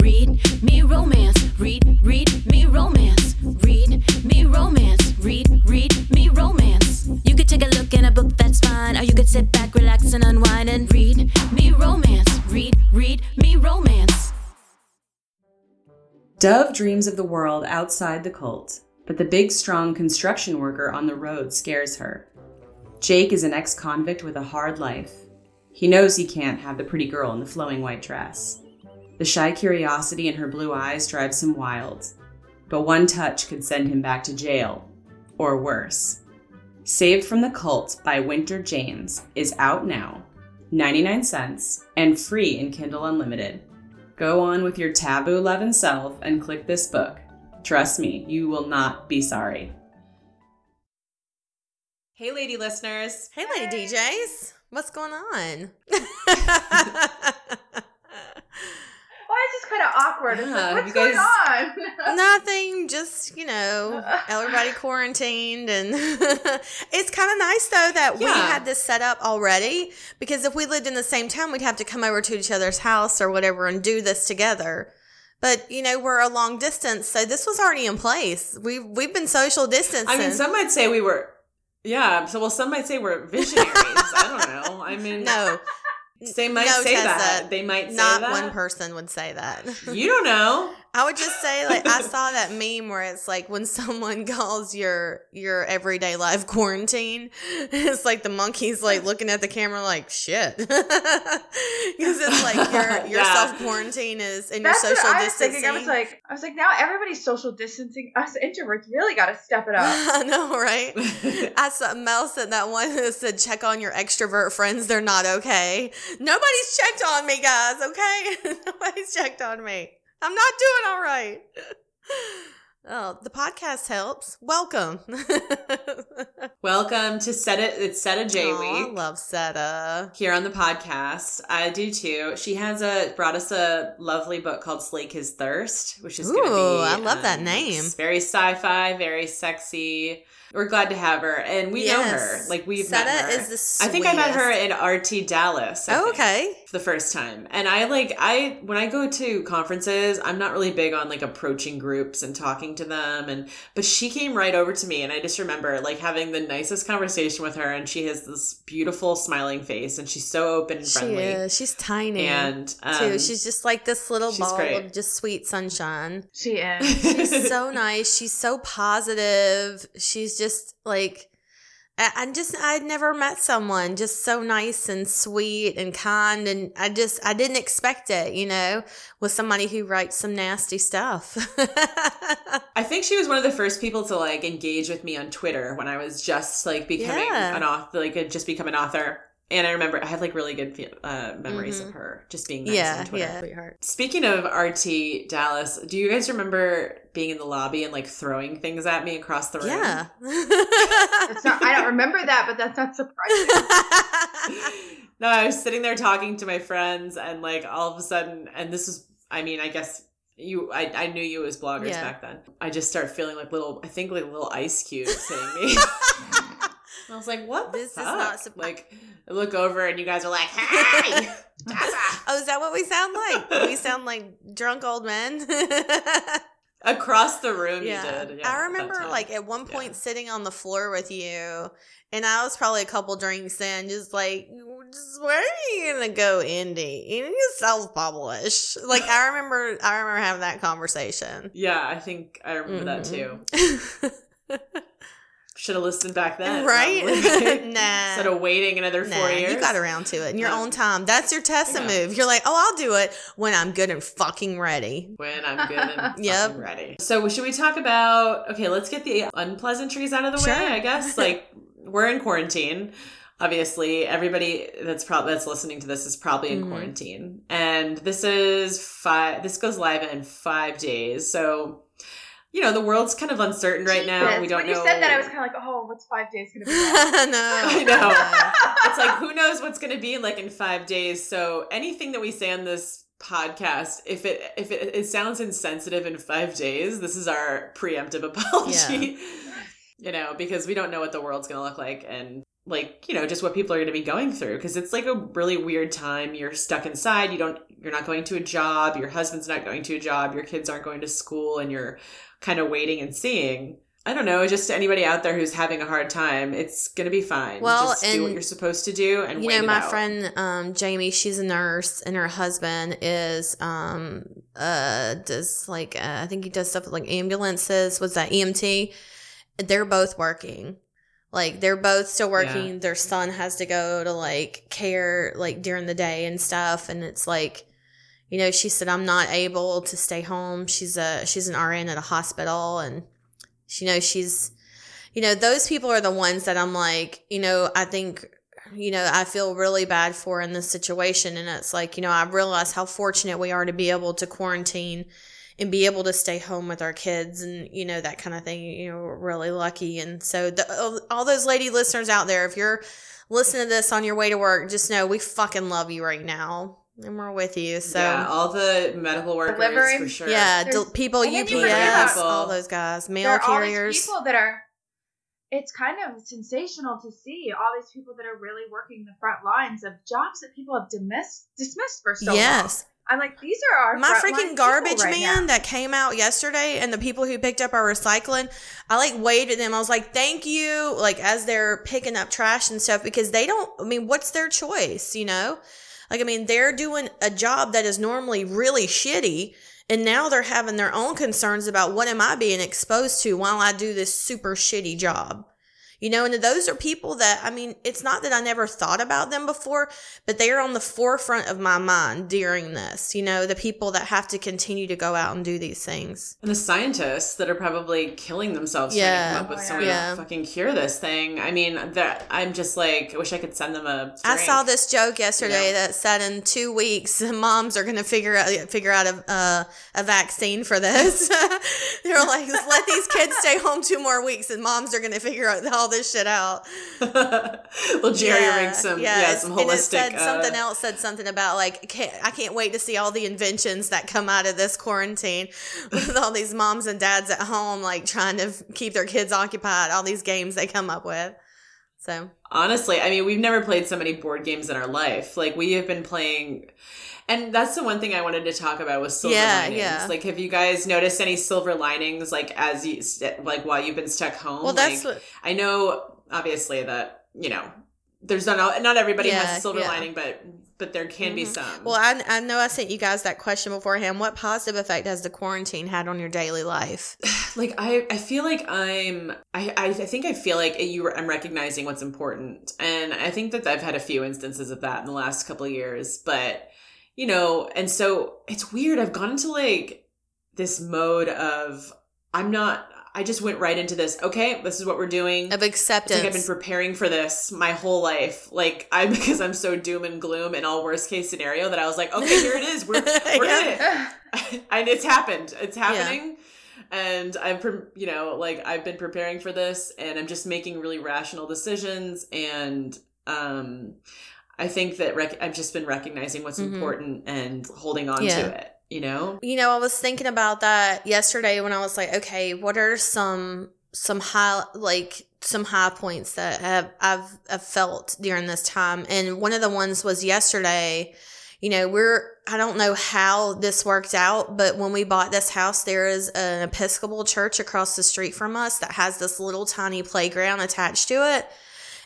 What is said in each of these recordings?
read me romance. Read, read me romance. Read me romance. Read, read me romance. You could take a look in a book, that's fine. Or you could sit back, relax, and unwind and read me romance. Read, read me romance. Dove dreams of the world outside the cult, but the big, strong construction worker on the road scares her. Jake is an ex convict with a hard life. He knows he can't have the pretty girl in the flowing white dress. The shy curiosity in her blue eyes drives him wild, but one touch could send him back to jail, or worse. Saved from the Cult by Winter James is out now, 99 cents, and free in Kindle Unlimited. Go on with your taboo loving self and click this book. Trust me, you will not be sorry. Hey, lady listeners. Hey, lady DJs. What's going on? Why is this kind of awkward? Yeah, like, what's going on? Nothing, just, you know, everybody quarantined. And it's kind of nice, though, that we had this set up already because if we lived in the same town, we'd have to come over to each other's house or whatever and do this together. But, you know, we're a long distance, so this was already in place. We've, we've been social distancing. I mean, some might say we were, yeah, so well, some might say we're visionaries. I don't know. I mean, no, they might no, say Tessa, that. They might say not that. one person would say that. You don't know. I would just say like I saw that meme where it's like when someone calls your your everyday life quarantine, it's like the monkey's like looking at the camera like shit, because it's like your your Yeah. self quarantine is and That's your social I distancing. thinking. I was like, I was like, now everybody's social distancing. Us introverts really got to step it up. I know, right? I saw Mel said that one that said check on your extrovert friends. They're not okay. Nobody's checked on me, guys. Okay, nobody's checked on me. I'm not doing all right. Oh, the podcast helps. Welcome. Welcome to Set It. It's Setta Jay Aw, I Week. love Setta. here on the podcast. I do too. She has a brought us a lovely book called Slake His Thirst, which is going to be. Ooh, I love that um, name. it's Very sci-fi, very sexy. We're glad to have her, and we know her. Like we've Setta met her. is the I think I met her sweetest. in RT Dallas. I Oh, think, okay. For the first time, and I like I when I go to conferences, I'm not really big on like approaching groups and talking to them, and but she came right over to me, and I just remember like having the nicest conversation with her, and she has this beautiful smiling face, and she's so open and She is. She's tiny. And um, too. She's just like this little ball great. of just sweet sunshine. She is. She's so nice. She's so positive. She's just like I- I'm just I'd never met someone just so nice and sweet and kind and I just I didn't expect it, you know, with somebody who writes some nasty stuff. I think she was one of the first people to like engage with me on Twitter when I was just like becoming Yeah. an author, like just become an author. And I remember I had like really good uh, memories Mhm. of her just being nice yeah, on Twitter. yeah, sweetheart. Speaking of RT Dallas, do you guys remember being in the lobby and like throwing things at me across the room? Yeah. Not, I don't remember that, but that's not surprising. no, I was sitting there talking to my friends and like all of a sudden, and this is, I mean, I guess you, I, I knew you as bloggers Yeah. back then. I just start feeling like little, I think like little ice cubes hitting me. I was like, what? This is not supp- like. I look over and you guys are like, hey, oh, is that what we sound like? We sound like drunk old men. Across the room, yeah. you did. Yeah, I remember like at one point Yeah. sitting on the floor with you, and I was probably a couple drinks in, just like, just where are you gonna go, indie? And You need to self publish. Like I remember, I remember having that conversation. Yeah, I think I remember that too. Mm-hmm. Should have listened back then. right? nah. Instead of waiting another Nah, four years. you got around to it in your Yeah. own time. That's your Tessa Yeah. move. You're like, oh, I'll do it when I'm good and fucking ready. When I'm good and Yep. fucking ready. So should we talk about? Okay, let's get the unpleasantries out of the Sure. way. I guess like we're in quarantine. Obviously, everybody that's probably that's listening to this is probably in Mhm. quarantine, and this is five. This goes live in five days. So, you know, the world's kind of uncertain right now. Jesus. We don't when know. you said that, I was kind of like, oh, what's five days going to be like? no, I know. it's like who knows what's going to be like in five days so anything that we say on this podcast if it if it, it sounds insensitive in five days this is our preemptive apology you know because we don't know what the world's going to look like and like you know just what people are going to be going through because it's like a really weird time you're stuck inside you don't you're not going to a job your husband's not going to a job your kids aren't going to school and you're kind of waiting and seeing. I don't know just anybody out there who's having a hard time it's going to be fine. Well, just do what you're supposed to do and you know my out. friend um jamie she's a nurse and her husband is um uh does like uh, i think he does stuff with like ambulances. Was that emt they're both working. Like they're both still working. Their son has to go to like care like during the day and stuff. And it's like you know she said i'm not able to stay home. She's a she's an rn at a hospital and she knows she's you know those people are the ones that i'm like you know i think you know i feel really bad for in this situation. And it's like you know i realize how fortunate we are to be able to quarantine and be able to stay home with our kids and you know that kind of thing. You know we're really lucky. And so the, all those lady listeners out there if you're listening to this on your way to work just know we fucking love you right now and we're with you so yeah all the medical workers Delivering. for sure yeah, del- people UPS, you all those guys, mail there are all carriers. these people that are it's kind of sensational to see all these people that are really working the front lines of jobs that people have dismissed dismissed for so long. yes, I'm like, these are our my freaking garbage right man now. that came out yesterday, and the people who picked up our recycling, I like waved at them. I was like, "Thank you," like as they're picking up trash and stuff because they don't. I mean, what's their choice? You know, like I mean, they're doing a job that is normally really shitty. And now they're having their own concerns about what am I being exposed to while I do this super shitty job. You know, and those are people that, I mean, it's not that I never thought about them before, but they are on the forefront of my mind during this. You know, the people that have to continue to go out and do these things. and the scientists that are probably killing themselves Yeah. trying to come up with Oh, some way yeah. to fucking cure this thing. I mean, that I'm just like, I wish I could send them a. I drink. saw this joke yesterday Yeah. that said in two weeks, the moms are going to figure out figure out a uh, a vaccine for this. They're like, let these kids stay home two more weeks, and moms are going to figure out all this shit out. well, Jerry Yeah, some, yeah, it's- some holistic. said uh, something else said something about like can't, I can't wait to see all the inventions that come out of this quarantine with all these moms and dads at home like trying to keep their kids occupied. All these games they come up with. So Honestly, I mean, we've never played so many board games in our life. Like we have been playing, and that's the one thing I wanted to talk about was silver Yeah, linings. yeah. Like, have you guys noticed any silver linings? Like as you st- like while you've been stuck home. well, that's like, what I know, obviously, that you know, there's not not everybody Yeah, has a silver yeah. lining, but but there can be Mhm. some. Well, I, I know I sent you guys that question beforehand. What positive effect has the quarantine had on your daily life? like I, I feel like I'm I, I I think I feel like you I'm recognizing what's important and I think that I've had a few instances of that in the last couple of years but you know and so it's weird I've gone into like this mode of I'm not I just went right into this okay this is what we're doing Of I acceptance. think I've been preparing for this my whole life. Like I because I'm so doom and gloom in all worst case scenario that I was like, okay, here it is. We're we're in it. and it's happened. It's happening. And I'm, you know, like I've been preparing for this, and I'm just making really rational decisions. And um, I think that rec- I've just been recognizing what's Mhm. important and holding on Yeah. to it. You know, You know, I was thinking about that yesterday when I was like, okay, what are some some high like some high points that have I've, I've felt during this time, and one of the ones was yesterday. You know, we're I don't know how this worked out, but when we bought this house, there is an Episcopal church across the street from us that has this little tiny playground attached to it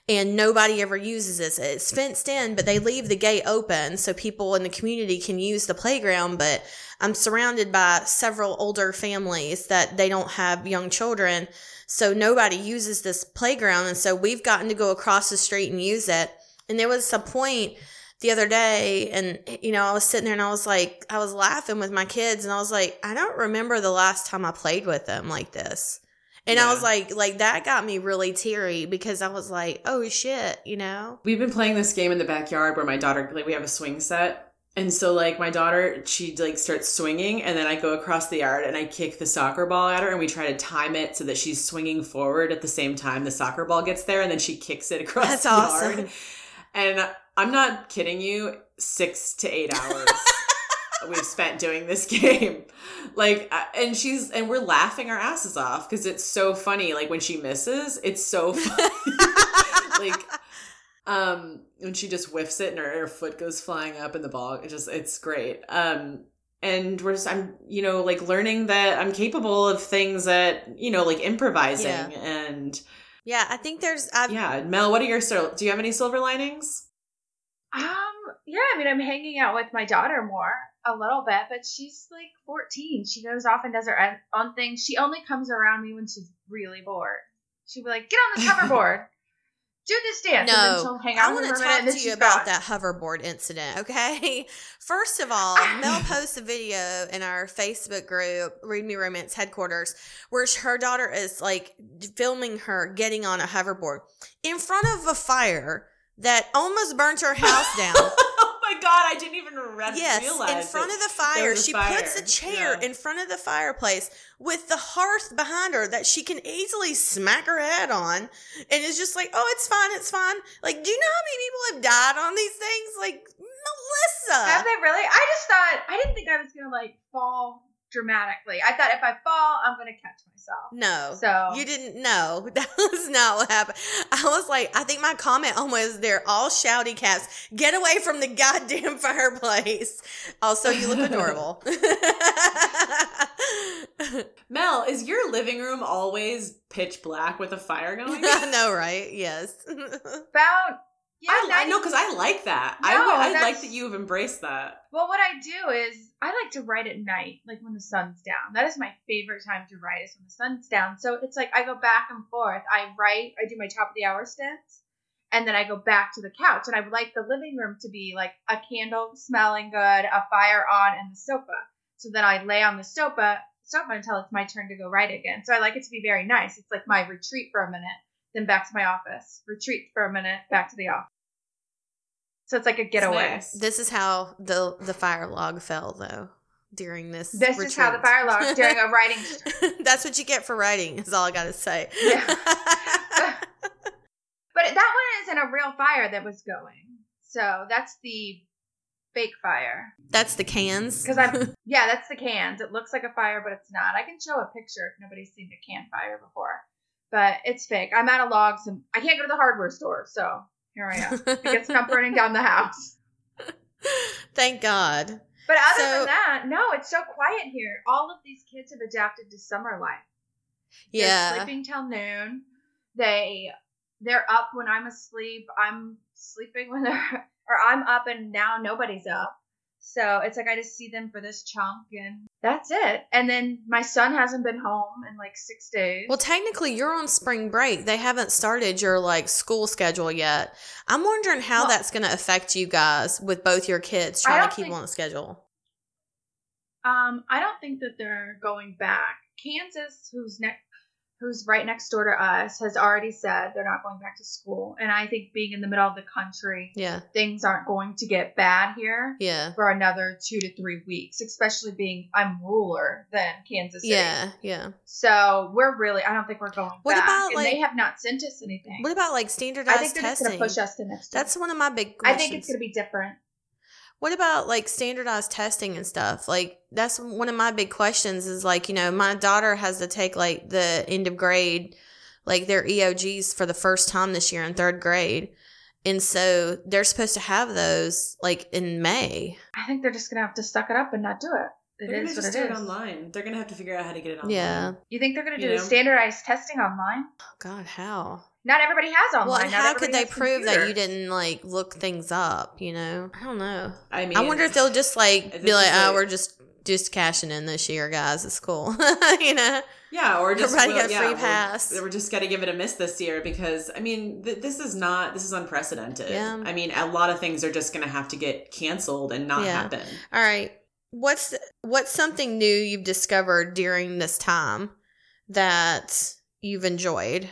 and nobody ever uses this. It's fenced in, but they leave the gate open so people in the community can use the playground. But I'm surrounded by several older families that they don't have young children. So nobody uses this playground. And so we've gotten to go across the street and use it. And there was a point the other day, and you know, I was sitting there and I was like, I was laughing with my kids, and I was like, I don't remember the last time I played with them like this. And I was like, like that got me really teary because I was like, oh shit, you know? we've been playing this game in the backyard where my daughter like we have a swing set and so like my daughter she like starts swinging and then i go across the yard and i kick the soccer ball at her and we try to time it so that she's swinging forward at the same time the soccer ball gets there and then she kicks it across That's the awesome. yard and i'm not kidding you six to eight hours we've spent doing this game like uh, and she's and we're laughing our asses off because it's so funny like when she misses it's so funny like um when she just whiffs it and her, her foot goes flying up in the ball, It just it's great. Um and we're just, I'm you know like learning that I'm capable of things that you know like improvising Yeah. and yeah, I think there's. I've, yeah. Mel, what are your sil- do you have any silver linings? Um, yeah, I mean, I'm hanging out with my daughter more a little bit, but she's like 14. She goes off and does her own- thing. She only comes around me when she's really bored. She'll be like, "Get on this hoverboard, do this dance," and then No, she'll hang I want to her for a minute, talk to you about gone. that hoverboard incident, okay? First of all, ah. Mel posts a video in our Facebook group, Read Me Romance headquarters, where her daughter is like filming her getting on a hoverboard in front of a fire that almost burnt her house down. oh my god, I didn't even re- Yes, realize in front of the fire. She fire. puts a chair Yeah. in front of the fireplace with the hearth behind her that she can easily smack her head on. And it's just like, oh, it's fine, it's fine. Like, do you know how many people have died on these things? Like, Melissa. Have they really? I just thought I didn't think I was gonna like fall dramatically. I thought if I fall, I'm gonna catch myself. no. So You didn't know. That was not what happened. I was like, I think my comment almost they're all shouty cats. Get away from the goddamn fireplace. Also, you look adorable. Mel, is your living room always pitch black with a fire going? I know, right? Yes. about yeah, I, I know because I like that. I No, would, I like that you have embraced that. Well, what I do is I like to write at night, like when the sun's down. That is my favorite time to write is when the sun's down. So it's like I go back and forth. I write, I do my top of the hour stints, and then I go back to the couch. And I would like the living room to be like a candle smelling good, a fire on, and the sofa. So then I lay on the sofa, sofa until it's my turn to go write again. So I like it to be very nice. It's like my retreat for a minute, then back to my office. Retreat for a minute, back to the office. So it's like a getaway. nice. This is how the the fire log fell, though. During this, This is how the fire log during a writing That's what you get for writing. Is all I got to say. Yeah. But that one isn't a real fire that was going. So that's the fake fire. That's the cans. Because I'm, yeah, that's the cans. It looks like a fire, but it's not. I can show a picture if nobody's seen a can fire before. But it's fake. I'm out of logs and I can't go to the hardware store. So here I am. I guess not burning down the house. Thank God. But other So- than that, no, it's so quiet here. All of these kids have adapted to summer life. They're Yeah. sleeping till noon. They they're up when I'm asleep. I'm sleeping when they're or I'm up and now nobody's up. So it's like I just see them for this chunk and that's it. And then my son hasn't been home in like six days. Well, technically, you're on spring break. They haven't started your like school schedule yet. I'm wondering how Well- that's going to affect you guys with both your kids trying to keep think- on a schedule. Um, I don't think that they're going back. Kansas, who's next, who's right next door to us, has already said they're not going back to school. And I think being in the middle of the country, Yeah, things aren't going to get bad here yeah, for another two to three weeks. Especially being I'm ruler than Kansas City. yeah, yeah. So we're really, I don't think we're going What back. about, and like- they have not sent us anything. What about like standardized I think they're just testing? going to push us to next. year. That's one of my big I think it's going to be different. What about like standardized testing and stuff? Like that's one of my big questions is like, you know, my daughter has to take like the end of grade, like their EOGs for the first time this year in third grade. And so they're supposed to have those like in May. I think they're just going to have to suck it up and not do it. It They're gonna is just what do it it is. online. They're gonna have to figure out how to get it online. Yeah. You think they're going to You do know? standardized testing online? Oh God, how? Not everybody has online. well, and Not how could they has prove that you didn't like look things up, you know? I don't know. I mean, I wonder if they'll just like be like, oh, like- we're just just cashing in this year, guys. It's cool. you know? Yeah, or just Everybody well, got a yeah, free we're- pass. We're, just gonna give it a miss this year because I mean, th- this is not this is unprecedented. Yeah. I mean, a lot of things are just gonna have to get canceled and not Yeah. happen. All right. What's what's something new you've discovered during this time that you've enjoyed?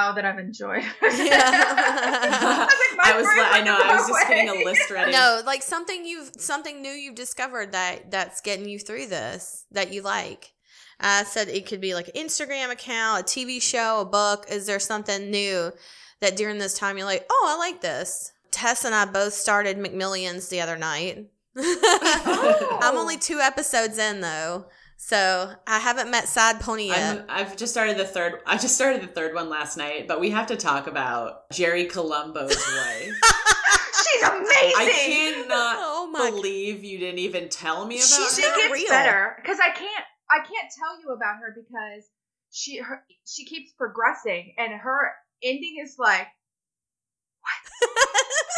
Oh, that I've enjoyed. Yeah. was like, I was, brain I know, I was wrong just getting a list ready. No, like something you've something new you've discovered that that's getting you through this that you like. I said it could be like an Instagram account, a TV show, a book. Is there something new that during this time you're like, oh, I like this? Tess and I both started McMillions the other night. Oh. I'm only two episodes in though, So I haven't met Sad Pony yet. I'm, I've just started the third. I just started the third one last night, but we have to talk about Jerry Colombo's wife. She's amazing. I cannot Oh my- believe you didn't even tell me about She's she her. not gets real. better because I can't I can't tell you about her because she her, she keeps progressing and her ending is like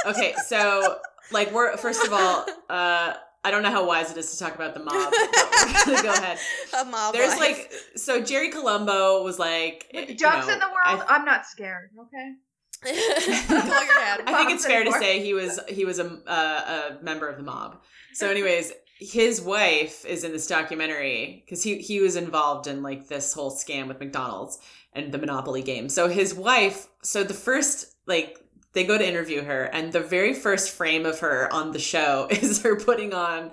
Okay, so like we're first of all, uh, I don't know how wise it is to talk about the mob. But we're go ahead. A mob There's wife. like so Jerry Colombo was like with the you know, in the world. I, I, am not scared. Okay. Call your. I think it's fair to say he was he was a uh, a member of the mob. So, anyways, his wife is in this documentary because he he was involved in like this whole scam with McDonald's and the Monopoly game. So his wife, so the first like they go to interview her, and the very first frame of her on the show is her putting on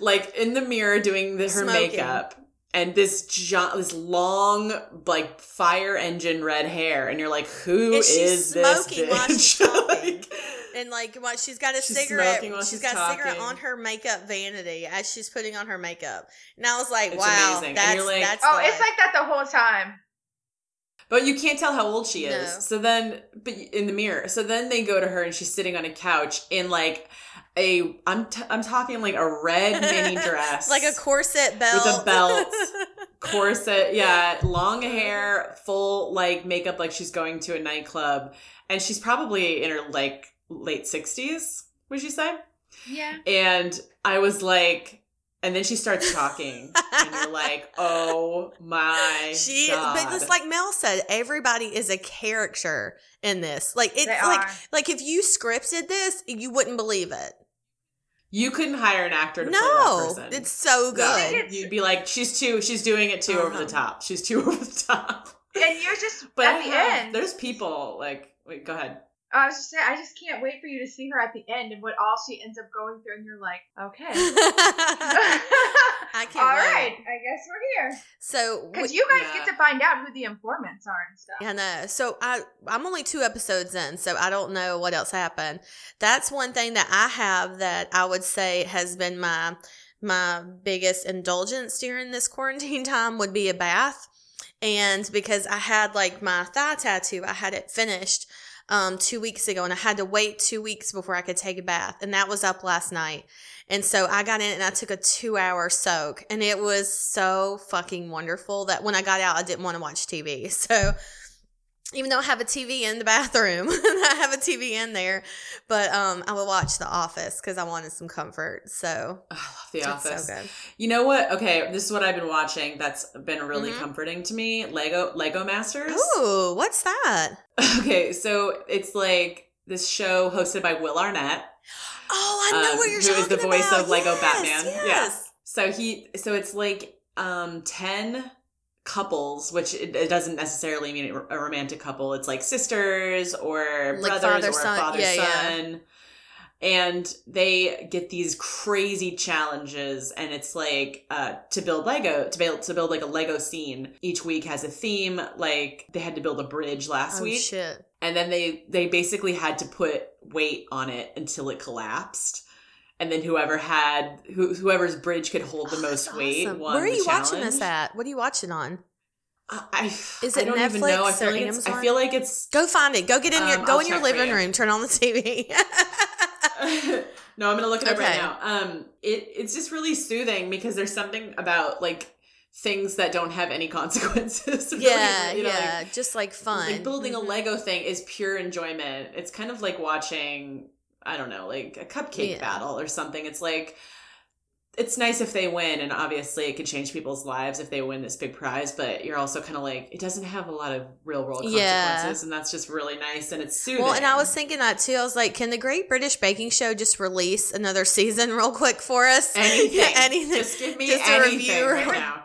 like in the mirror doing the, her Smoking. makeup. And this jo- this long like fire engine red hair, and you're like, who And is she's this smoking while she's bitch? Like- And like what she's got a She's cigarette. while she's she's got a cigarette on her makeup vanity as she's putting on her makeup. And I was like, It's wow, amazing. And that's you're like- that's Oh, the- it's like that the whole time. But you can't tell how old she is. No. So then, but in the mirror. So then they go to her and she's sitting on a couch in like a I'm t- I'm talking like a red mini dress, like a corset belt With a belt. corset, yeah, long oh. hair, full like makeup, like she's going to a nightclub, and she's probably in her like late sixties. Would you say? Yeah. And I was like. And then she starts talking, and you're like, "Oh my she, god!" but it's like Mel said, everybody is a character in this. Like it's They like are. like if you scripted this, you wouldn't believe it. You couldn't hire an actor to play that No, person. it's so No. good. it's- You'd be like, she's too, she's doing it too over Uh-huh. the top. She's too over the top. And you're just But at the have- end. there's people like, wait, go ahead. I was just saying, I just can't wait for you to see her at the end and what all she ends up going through, and you're like, okay. I can't All wait. right, I guess we're here So because you guys Yeah. get to find out who the informants are and stuff. I know. So I I'm only two episodes in, so I don't know what else happened. That's one thing that I have that I would say has been my my biggest indulgence during this quarantine time would be a bath. And because I had like my thigh tattoo, I had it finished um two weeks ago and I had to wait two weeks before I could take a bath. And that was up last night. And so I got in and I took a two hour soak and it was so fucking wonderful that when I got out, I didn't want to watch TV. So even though I have a TV in the bathroom, I have a TV in there, but um, I will watch The Office because I wanted some comfort. So I love The it's Office. so good. You know what? Okay, this is what I've been watching. That's been really Mhm. comforting to me. Lego, Lego Masters. Ooh, what's that? Okay, so it's like this show hosted by Will Arnett. Oh, I know um, what you're who talking is the voice about. of Lego Yes, Batman. Yeah. Yes. So he, so it's like um ten couples, which it, it doesn't necessarily mean a romantic couple. It's like sisters or Like brothers father, or son. father Yeah, yeah. son. And they get these crazy challenges, and it's like uh, to build Lego to build to build like a Lego scene. Each week has a theme. Like they had to build a bridge last Oh week, shit. and then they they basically had to put weight on it until it collapsed and then whoever had who, whoever's bridge could hold the Oh, most weight awesome. won Where are you challenge. watching this at? What are you watching on? I, I, Is I it don't even know. I Netflix feel or like it's, I feel like it's Go find it. Go get in your Um, go I'll in your living you. room. Turn on the TV. no, I'm gonna look it up right now. Um, it it's just really soothing because there's something about like things that don't have any consequences. really, yeah, you know, like- yeah. just like fun. Like building Mhm. a Lego thing is pure enjoyment. It's kind of like watching, I don't know, like a cupcake Yeah. battle or something. It's like it's nice if they win and obviously it can change people's lives if they win this big prize, but you're also kind of like it doesn't have a lot of real world Yeah. consequences and that's just really nice and it's soothing. Well, and I was thinking that too. I was like, can the Great British Baking Show just release another season real quick for us? anything. anything. Just give me Just a review. right now.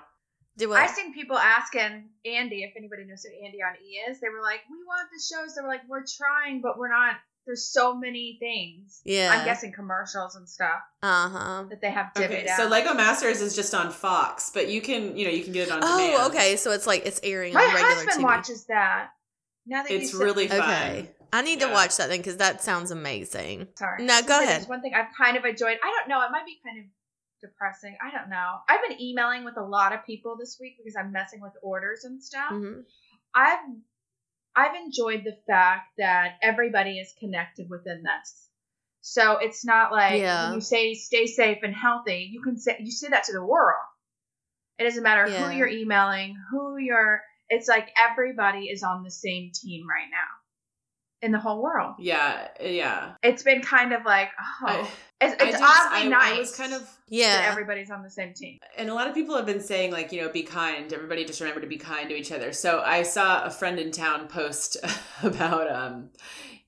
Do I've seen people asking Andy if anybody knows who Andy on E is. They were like, "We want the shows." They were like, "We're trying, but we're not." There's so many things. Yeah. I'm guessing commercials and stuff Uh huh. that they have divvied Okay, out. so Lego Masters is just on Fox, but you can, you know, you can get it on demand. Oh, okay. So it's like it's airing My on regular husband TV. watches that. Now that It's you said- really fun. Okay. I need to watch that then because that sounds amazing. Sorry. No, go But ahead. There's one thing I've kind of enjoyed. I don't know. It might be kind of depressing. I don't know. I've been emailing with a lot of people this week because I'm messing with orders and stuff. Mhm. I've I've enjoyed the fact that everybody is connected within this. So it's not like Yeah. when you say stay safe and healthy, you can say you say that to the world. It doesn't matter Yeah. who you're emailing, who you're it's like everybody is on the same team right now in the whole world. Yeah, yeah. It's been kind of like, oh, I, it's, I it's did- oddly I- nice. I was kind of that Yeah. everybody's on the same team. and a lot of people have been saying like you know be kind everybody just remember to be kind to each other so i saw a friend in town post about um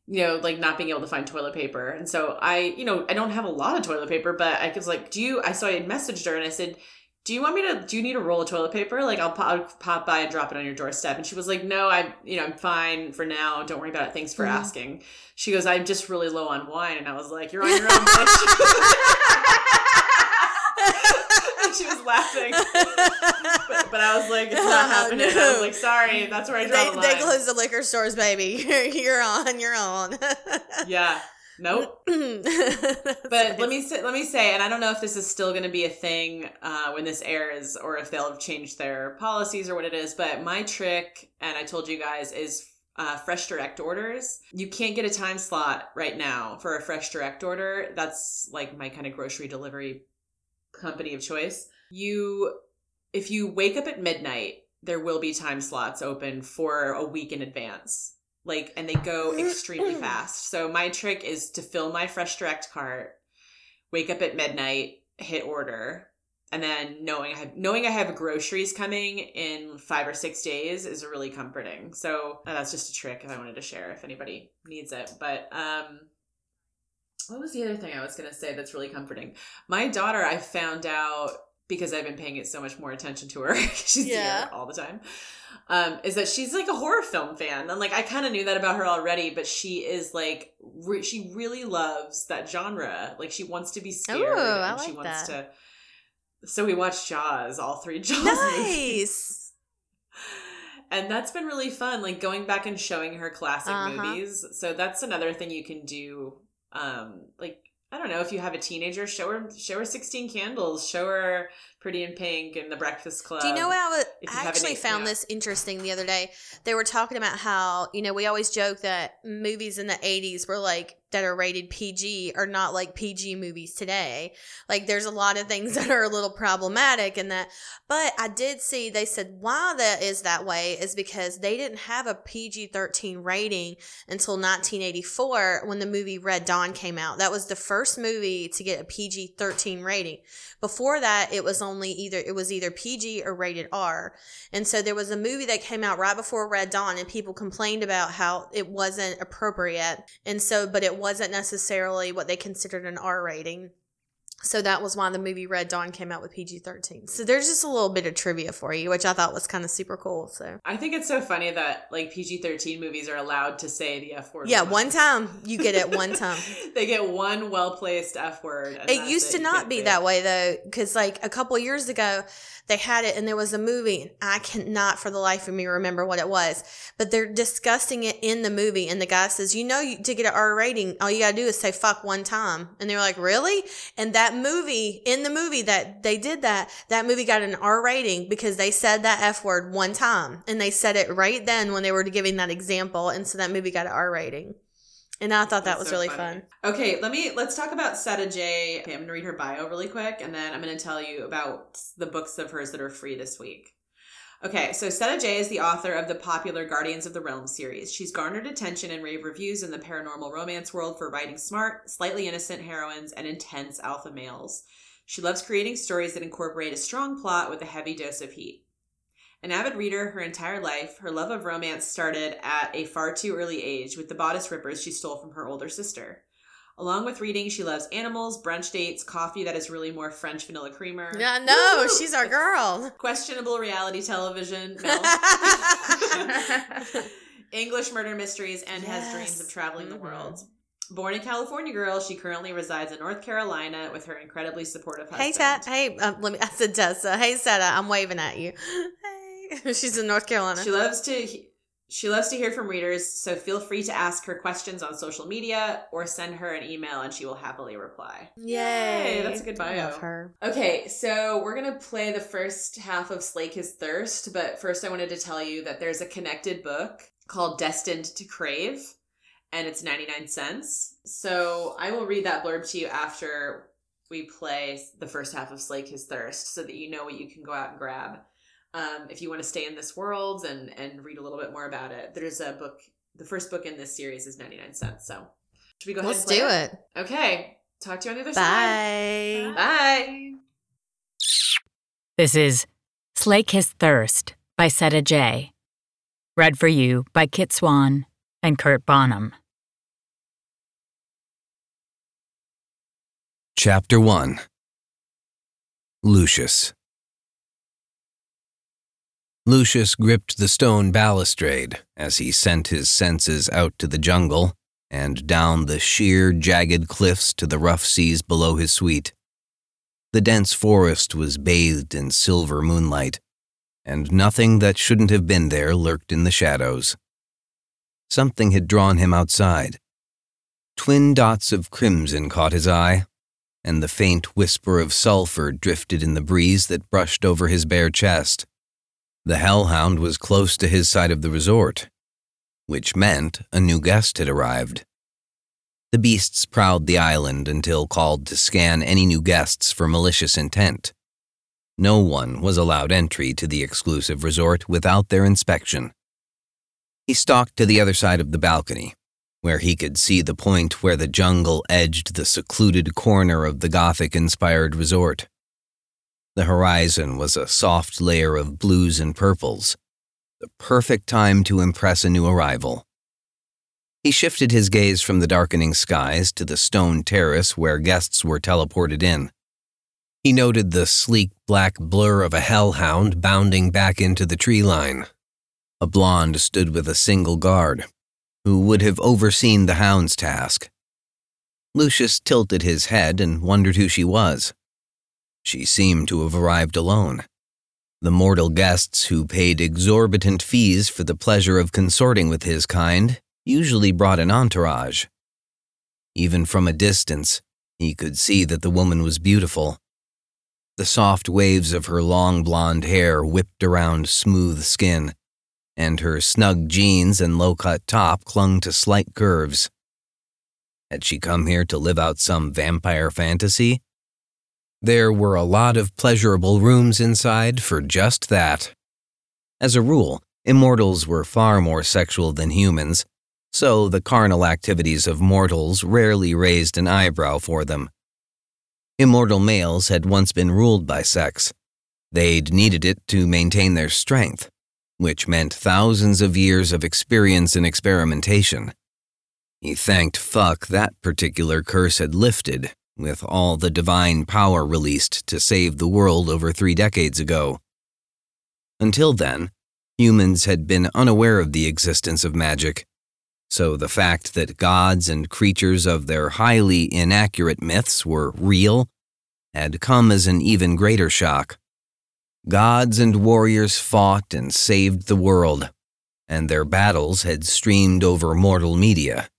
you know like not being able to find toilet paper and so i you know i don't have a lot of toilet paper but i was like do you i saw i had messaged her and i said do you want me to do you need a roll of toilet paper like I'll, pop, I'll pop by and drop it on your doorstep and she was like no i you know i'm fine for now don't worry about it thanks for Mhm. asking she goes i'm just really low on wine and i was like you're on your own bitch and she was laughing but, but I was like, it's not Oh, happening. I no. was like, sorry, that's where I draw they, the they line. close the liquor stores, baby. You're, you're on. your own yeah, nope. But let me say, let me say, and I don't know if this is still going to be a thing uh, when this airs, or if they'll have changed their policies or what it is. But my trick, and I told you guys, is uh, fresh direct orders. You can't get a time slot right now for a fresh direct order. That's like my kind of grocery delivery company of choice. You, if you wake up at midnight, there will be time slots open for a week in advance. Like, and they go extremely fast. So my trick is to fill my fresh direct cart, wake up at midnight, hit order, and then knowing I have knowing I have groceries coming in five or six days is really comforting. So that's just a trick if I wanted to share if anybody needs it. But um, what was the other thing I was gonna say that's really comforting? My daughter, I found out because I've been paying it so much more attention to her. she's Yeah. here all the time. Um, is that she's like a horror film fan, and like I kind of knew that about her already, but she is like re- she really loves that genre. Like she wants to be scared, Ooh, I and she wants that. to. So we watched Jaws, all three Jaws nice. And that's been really fun, like going back and showing her classic Uh-huh. movies. So that's another thing you can do. Um, like I don't know if you have a teenager, show her show her Sixteen Candles, show her Pretty in Pink and The Breakfast Club. Do you know what I, actually found this interesting the other day? They were talking about how, you know, we always joke that movies in the 80s were like, that are rated PG are not like PG movies today. Like, there's a lot of things that are a little problematic in that. But I did see, they said why that is that way is because they didn't have a PG 13 rating until 1984 when the movie Red Dawn came out. That was the first movie to get a PG 13 rating. Before that, it was only either it was either PG or rated R. And so there was a movie that came out right before Red Dawn, and people complained about how it wasn't appropriate. And so, but it wasn't necessarily what they considered an R rating. So that was why the movie Red Dawn came out with PG 13. So there's just a little bit of trivia for you, which I thought was kind of super cool. So, I think it's so funny that like PG thirteen movies are allowed to say the F word. yeah, once. one time you get it one time. they get one well placed F word. It used to not be that way though, because like a couple years ago, they had it and there was a movie. And I cannot for the life of me remember what it was, but they're discussing it in the movie. And the guy says, "You know, you, to get an R rating, all you gotta do is say fuck one time." And they're like, "Really?" And that movie, in the movie that they did that, that movie got an R rating because they said that F word one time, and they said it right then when they were giving that example, and so that movie got an R rating. And I thought that That's was so really funny. fun. Okay, let me let's talk about Setta Jay. Okay, I'm gonna read her bio really quick, and then I'm gonna tell you about the books of hers that are free this week. Okay, so Setta Jay is the author of the popular Guardians of the Realm series. She's garnered attention and rave reviews in the paranormal romance world for writing smart, slightly innocent heroines and intense alpha males. She loves creating stories that incorporate a strong plot with a heavy dose of heat. An avid reader her entire life, her love of romance started at a far too early age with the bodice rippers she stole from her older sister. Along with reading, she loves animals, brunch dates, coffee that is really more French vanilla creamer. Yeah, no, Woo! she's our girl. Questionable reality television. English murder mysteries, and has dreams of traveling the Mhm. world. Born a California girl, she currently resides in North Carolina with her incredibly supportive husband. Hey, Tat. Hey, um, let me. I said Tessa. Hey, Setta. I'm waving at you. Hey, she's in North Carolina. She loves to She loves to hear from readers, so feel free to ask her questions on social media or send her an email and she will happily reply. Yay. That's a good I bio. love her. Okay, so we're gonna play the first half of Slake His Thirst, but first I wanted to tell you that there's a connected book called Destined to Crave, and it's 99 cents. So I will read that blurb to you after we play the first half of Slake His Thirst so that you know what you can go out and grab. Um, if you want to stay in this world and, and read a little bit more about it, there's a book, the first book in this series is 99 cents. So should we go ahead? Let's and do it. Okay, talk to you on the other side. Bye. Bye. This is Slake His Thirst by Setta Jay. Read for you by Kit Swann and Curt Bonnem. Chapter 1 Lucius Lucius gripped the stone balustrade as he sent his senses out to the jungle and down the sheer, jagged cliffs to the rough seas below his suite. The dense forest was bathed in silver moonlight, and nothing that shouldn't have been there lurked in the shadows. Something had drawn him outside. Twin dots of crimson caught his eye, and the faint whisper of sulfur drifted in the breeze that brushed over his bare chest. The hellhound was close to his side of the resort, which meant a new guest had arrived. The beasts prowled the island until called to scan any new guests for malicious intent. No one was allowed entry to the exclusive resort without their inspection. He stalked to the other side of the balcony, where he could see the point where the jungle edged the secluded corner of the Gothic inspired resort. The horizon was a soft layer of blues and purples, the perfect time to impress a new arrival. He shifted his gaze from the darkening skies to the stone terrace where guests were teleported in. He noted the sleek black blur of a hellhound bounding back into the tree line. A blonde stood with a single guard, who would have overseen the hound's task. Lucius tilted his head and wondered who she was. She seemed to have arrived alone. The mortal guests who paid exorbitant fees for the pleasure of consorting with his kind usually brought an entourage. Even from a distance, he could see that the woman was beautiful. The soft waves of her long blonde hair whipped around smooth skin, and her snug jeans and low cut top clung to slight curves. Had she come here to live out some vampire fantasy? There were a lot of pleasurable rooms inside for just that. As a rule, immortals were far more sexual than humans, so the carnal activities of mortals rarely raised an eyebrow for them. Immortal males had once been ruled by sex. They'd needed it to maintain their strength, which meant thousands of years of experience and experimentation. He thanked fuck that particular curse had lifted, with all the divine power released to save the world over three decades ago. Until then, humans had been unaware of the existence of magic, so the fact that gods and creatures of their highly inaccurate myths were real had come as an even greater shock. Gods and warriors fought and saved the world, and their battles had streamed over mortal media.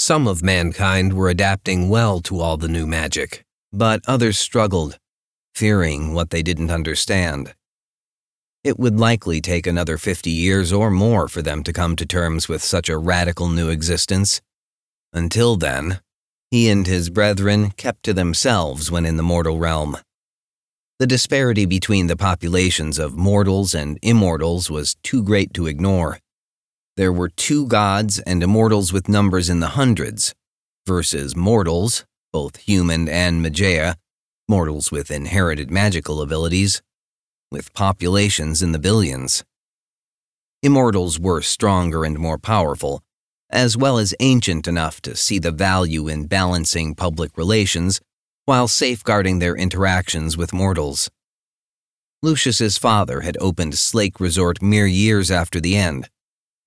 Some of mankind were adapting well to all the new magic, but others struggled, fearing what they didn't understand. It would likely take another 50 years or more for them to come to terms with such a radical new existence. Until then, he and his brethren kept to themselves when in the mortal realm. The disparity between the populations of mortals and immortals was too great to ignore. There were two gods and immortals with numbers in the hundreds, versus mortals, both human and Mageia, mortals with inherited magical abilities, with populations in the billions. Immortals were stronger and more powerful, as well as ancient enough to see the value in balancing public relations while safeguarding their interactions with mortals. Lucius's father had opened Slake Resort mere years after the end,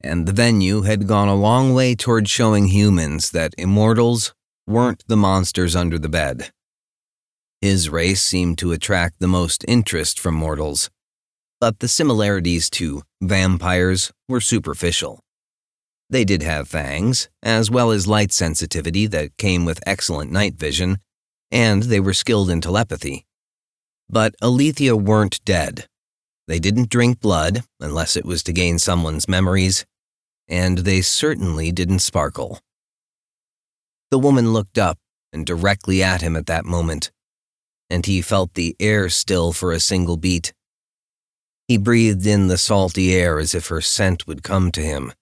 and the venue had gone a long way toward showing humans that immortals weren't the monsters under the bed. His race seemed to attract the most interest from mortals. but the similarities to vampires were superficial. They did have fangs, as well as light sensitivity that came with excellent night vision, and they were skilled in telepathy. But Aletheia weren't dead. They didn't drink blood, unless it was to gain someone's memories, and they certainly didn't sparkle. The woman looked up and directly at him at that moment, and he felt the air still for a single beat. He breathed in the salty air as if her scent would come to him.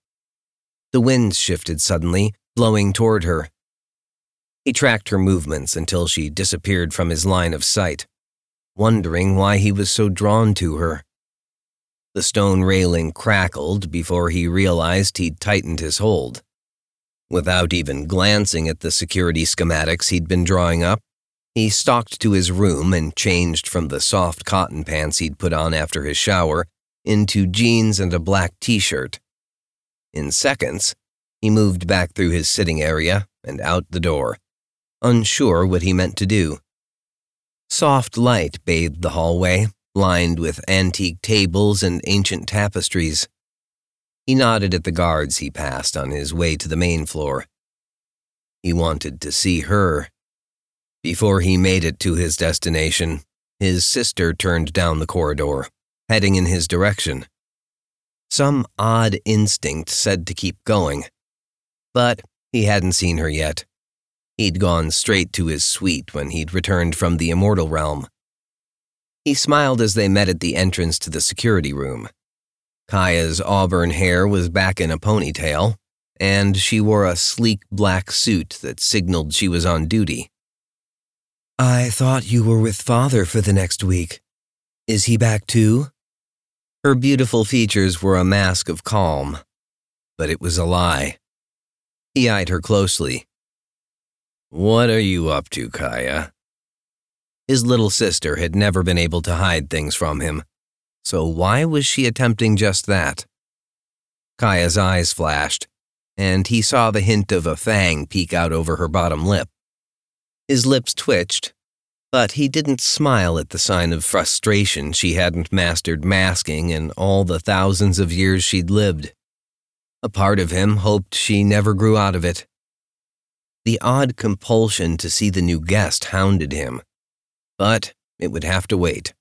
The wind shifted suddenly, blowing toward her. He tracked her movements until she disappeared from his line of sight, wondering why he was so drawn to her. The stone railing crackled before he realized he'd tightened his hold. Without even glancing at the security schematics he'd been drawing up, he stalked to his room and changed from the soft cotton pants he'd put on after his shower into jeans and a black t shirt. In seconds, he moved back through his sitting area and out the door, unsure what he meant to do. Soft light bathed the hallway, lined with antique tables and ancient tapestries. He nodded at the guards he passed on his way to the main floor. He wanted to see her. Before he made it to his destination, his sister turned down the corridor, heading in his direction. Some odd instinct said to keep going. But he hadn't seen her yet. He'd gone straight to his suite when he'd returned from the immortal realm. He smiled as they met at the entrance to the security room. Kaya's auburn hair was back in a ponytail, and she wore a sleek black suit that signaled she was on duty. I thought you were with father for the next week. Is he back too? Her beautiful features were a mask of calm, but it was a lie. He eyed her closely. What are you up to, Kaya? His little sister had never been able to hide things from him, so why was she attempting just that? Kaya's eyes flashed, and he saw the hint of a fang peek out over her bottom lip. His lips twitched, but he didn't smile at the sign of frustration she hadn't mastered masking in all the thousands of years she'd lived. A part of him hoped she never grew out of it. The odd compulsion to see the new guest hounded him, but it would have to wait.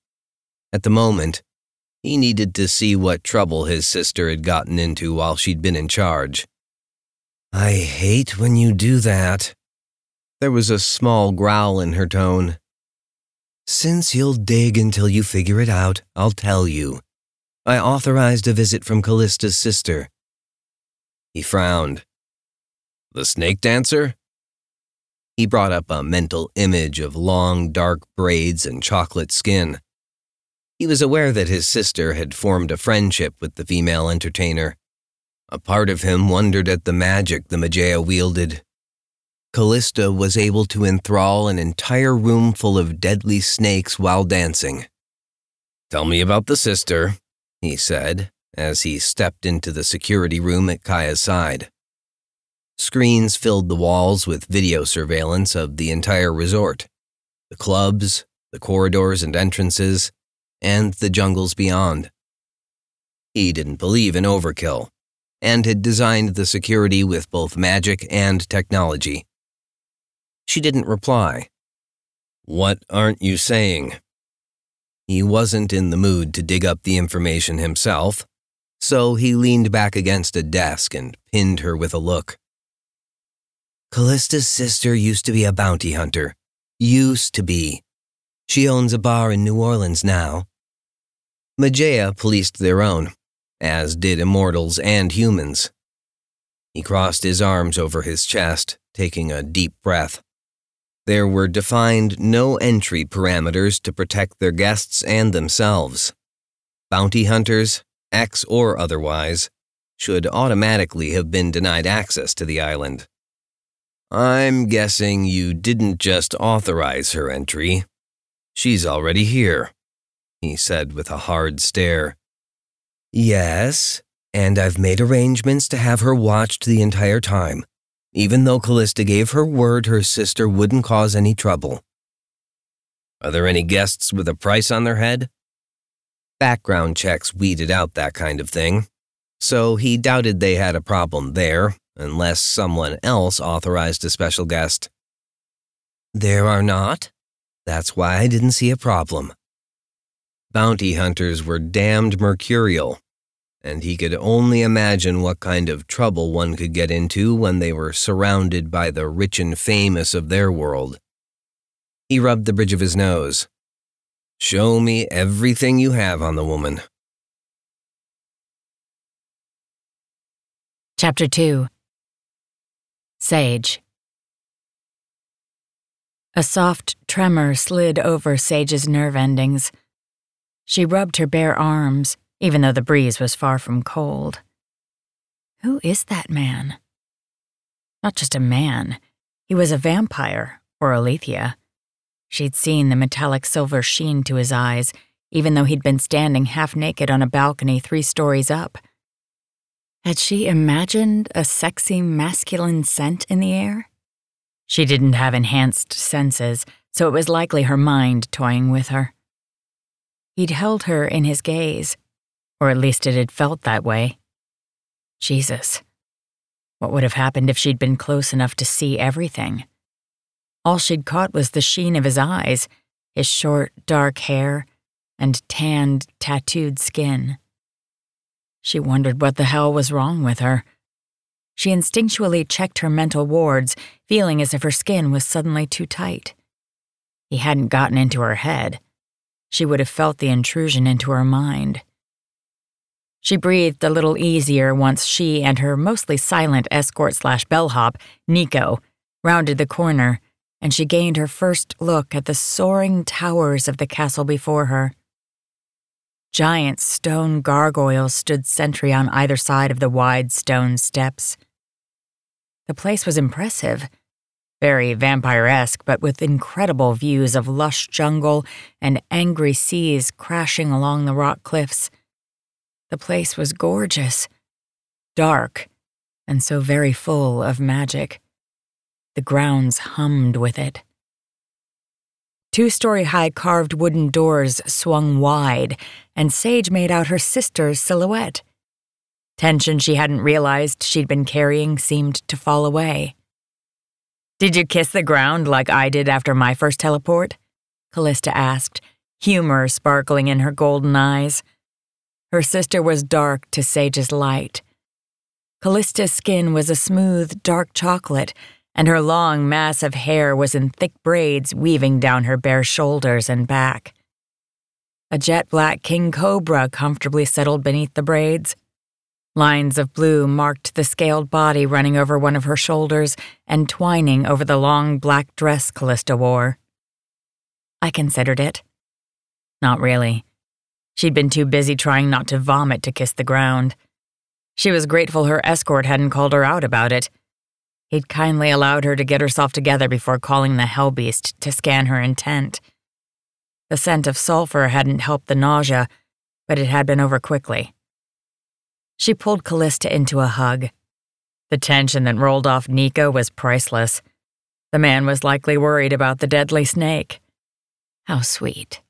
At the moment, he needed to see what trouble his sister had gotten into while she'd been in charge. I hate when you do that. There was a small growl in her tone. Since you'll dig until you figure it out, I'll tell you. I authorized a visit from Callista's sister. He frowned. The snake dancer? He brought up a mental image of long, dark braids and chocolate skin. He was aware that his sister had formed a friendship with the female entertainer. A part of him wondered at the magic the Mageia wielded. Callista was able to enthrall an entire room full of deadly snakes while dancing. Tell me about the sister, he said, as he stepped into the security room at Kaya's side. Screens filled the walls with video surveillance of the entire resort the clubs, the corridors and entrances, and the jungles beyond. He didn't believe in overkill, and had designed the security with both magic and technology. She didn't reply. What aren't you saying? He wasn't in the mood to dig up the information himself, so he leaned back against a desk and pinned her with a look. Callista's sister used to be a bounty hunter. Used to be. She owns a bar in New Orleans now. Mageia policed their own, as did immortals and humans. He crossed his arms over his chest, taking a deep breath. There were defined no entry parameters to protect their guests and themselves. Bounty hunters, ex or otherwise, should automatically have been denied access to the island. I'm guessing you didn't just authorize her entry. She's already here he said with a hard stare. Yes, and I've made arrangements to have her watched the entire time, even though Callista gave her word her sister wouldn't cause any trouble. Are there any guests with a price on their head? Background checks weeded out that kind of thing, so he doubted they had a problem there unless someone else authorized a special guest. There are not. That's why I didn't see a problem. Bounty hunters were damned mercurial, and he could only imagine what kind of trouble one could get into when they were surrounded by the rich and famous of their world. He rubbed the bridge of his nose. Show me everything you have on the woman. Chapter 2 Sage A soft tremor slid over Sage's nerve endings. She rubbed her bare arms, even though the breeze was far from cold. Who is that man? Not just a man, he was a vampire, or Aletheia. She'd seen the metallic silver sheen to his eyes, even though he'd been standing half naked on a balcony three stories up. Had she imagined a sexy masculine scent in the air? She didn't have enhanced senses, so it was likely her mind toying with her. He'd held her in his gaze, or at least it had felt that way. Jesus. What would have happened if she'd been close enough to see everything? All she'd caught was the sheen of his eyes, his short, dark hair, and tanned, tattooed skin. She wondered what the hell was wrong with her. She instinctually checked her mental wards, feeling as if her skin was suddenly too tight. He hadn't gotten into her head. She would have felt the intrusion into her mind. She breathed a little easier once she and her mostly silent escort slash bellhop, Nico, rounded the corner, and she gained her first look at the soaring towers of the castle before her. Giant stone gargoyles stood sentry on either side of the wide stone steps. The place was impressive, very vampire-esque, but with incredible views of lush jungle and angry seas crashing along the rock cliffs. The place was gorgeous, dark, and so very full of magic. The grounds hummed with it. Two story high carved wooden doors swung wide, and Sage made out her sister's silhouette. Tension she hadn't realized she'd been carrying seemed to fall away. Did you kiss the ground like I did after my first teleport? Callista asked, humor sparkling in her golden eyes. Her sister was dark to Sage's light. Callista's skin was a smooth, dark chocolate, and her long mass of hair was in thick braids weaving down her bare shoulders and back. A jet black king cobra comfortably settled beneath the braids. Lines of blue marked the scaled body running over one of her shoulders and twining over the long black dress Callista wore. I considered it. Not really. She'd been too busy trying not to vomit to kiss the ground. She was grateful her escort hadn't called her out about it He'd kindly allowed her to get herself together before calling the Hell Beast to scan her intent. The scent of sulfur hadn't helped the nausea, but it had been over quickly. She pulled Callista into a hug. The tension that rolled off Nico was priceless. The man was likely worried about the deadly snake. How sweet.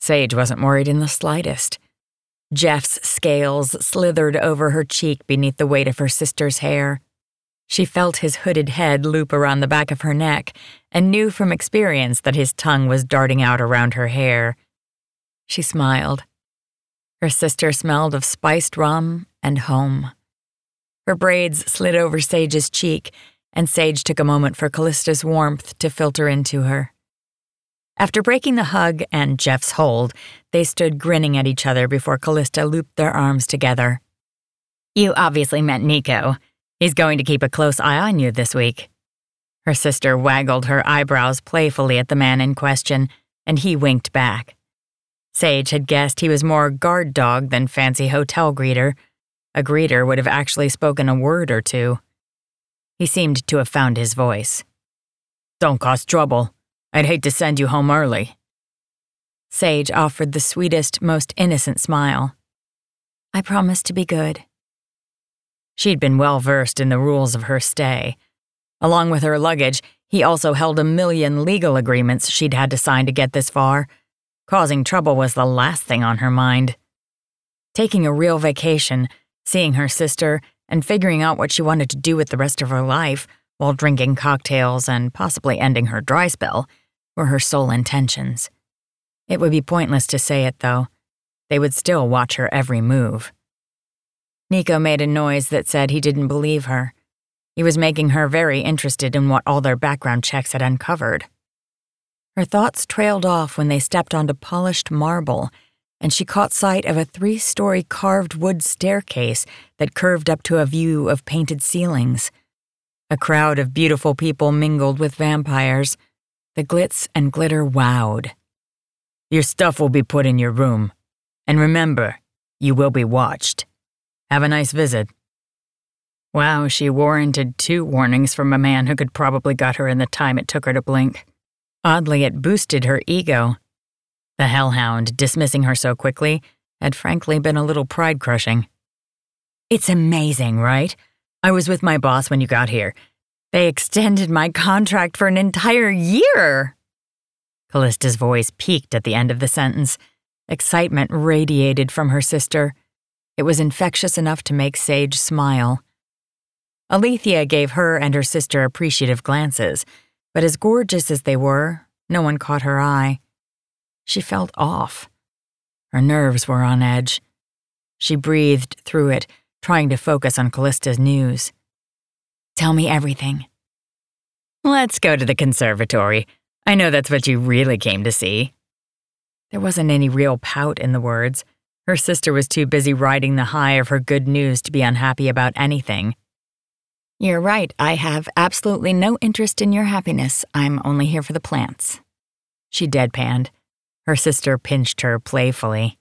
Sage wasn't worried in the slightest. Jeff's scales slithered over her cheek beneath the weight of her sister's hair. She felt his hooded head loop around the back of her neck and knew from experience that his tongue was darting out around her hair. She smiled. Her sister smelled of spiced rum and home. Her braids slid over Sage's cheek, and Sage took a moment for Callista's warmth to filter into her. After breaking the hug and Jeff's hold, they stood grinning at each other before Callista looped their arms together. You obviously meant Nico, He's going to keep a close eye on you this week. Her sister waggled her eyebrows playfully at the man in question, and he winked back. Sage had guessed he was more guard dog than fancy hotel greeter. A greeter would have actually spoken a word or two. He seemed to have found his voice. Don't cause trouble. I'd hate to send you home early. Sage offered the sweetest, most innocent smile. I promise to be good. She'd been well versed in the rules of her stay. Along with her luggage, he also held a million legal agreements she'd had to sign to get this far Causing trouble was the last thing on her mind. Taking a real vacation, seeing her sister, and figuring out what she wanted to do with the rest of her life while drinking cocktails and possibly ending her dry spell were her sole intentions. It would be pointless to say it, though. They would still watch her every move. Nico made a noise that said he didn't believe her. He was making her very interested in what all their background checks had uncovered. Her thoughts trailed off when they stepped onto polished marble, and she caught sight of a three story carved wood staircase that curved up to a view of painted ceilings. A crowd of beautiful people mingled with vampires. The glitz and glitter wowed. Your stuff will be put in your room. And remember, you will be watched. Have a nice visit. Wow, she warranted two warnings from a man who could probably got her in the time it took her to blink. Oddly, it boosted her ego. The hellhound, dismissing her so quickly, had frankly been a little pride crushing. It's amazing, right? I was with my boss when you got here. They extended my contract for an entire year. Callista's voice peaked at the end of the sentence. Excitement radiated from her sister. It was infectious enough to make Sage smile. Aletheia gave her and her sister appreciative glances, but as gorgeous as they were, no one caught her eye. She felt off. Her nerves were on edge. She breathed through it, trying to focus on Callista's news. Tell me everything. Let's go to the conservatory. I know that's what you really came to see. There wasn't any real pout in the words. Her sister was too busy riding the high of her good news to be unhappy about anything. You're right, I have absolutely no interest in your happiness. I'm only here for the plants. She deadpanned. Her sister pinched her playfully.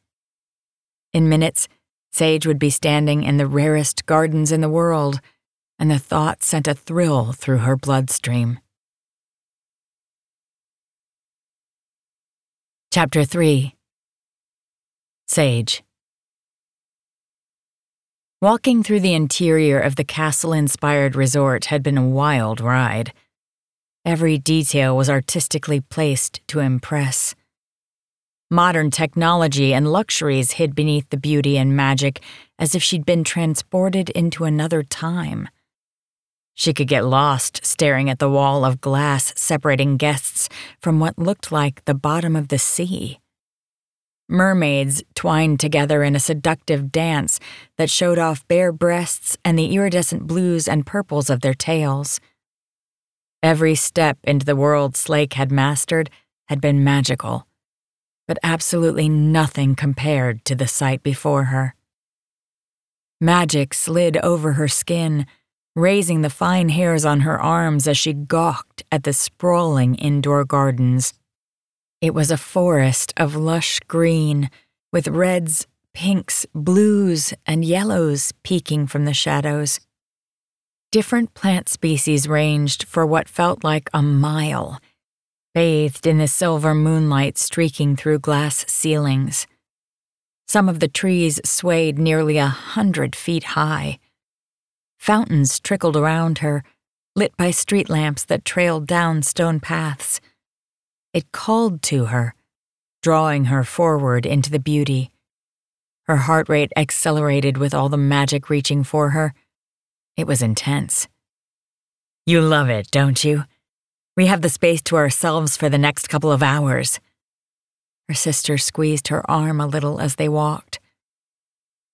In minutes, Sage would be standing in the rarest gardens in the world, and the thought sent a thrill through her bloodstream. Chapter 3 Sage Walking through the interior of the castle inspired resort had been a wild ride. Every detail was artistically placed to impress. Modern technology and luxuries hid beneath the beauty and magic as if she'd been transported into another time. She could get lost staring at the wall of glass separating guests from what looked like the bottom of the sea. Mermaids twined together in a seductive dance that showed off bare breasts and the iridescent blues and purples of their tails. Every step into the world Slake had mastered had been magical, but absolutely nothing compared to the sight before her. Magic slid over her skin, raising the fine hairs on her arms as she gawked at the sprawling indoor gardens. It was a forest of lush green, with reds, pinks, blues, and yellows peeking from the shadows. Different plant species ranged for what felt like a mile, bathed in the silver moonlight streaking through glass ceilings. Some of the trees swayed nearly a hundred feet high. Fountains trickled around her, lit by street lamps that trailed down stone paths. It called to her, drawing her forward into the beauty. Her heart rate accelerated with all the magic reaching for her. It was intense. You love it, don't you? We have the space to ourselves for the next couple of hours. Her sister squeezed her arm a little as they walked.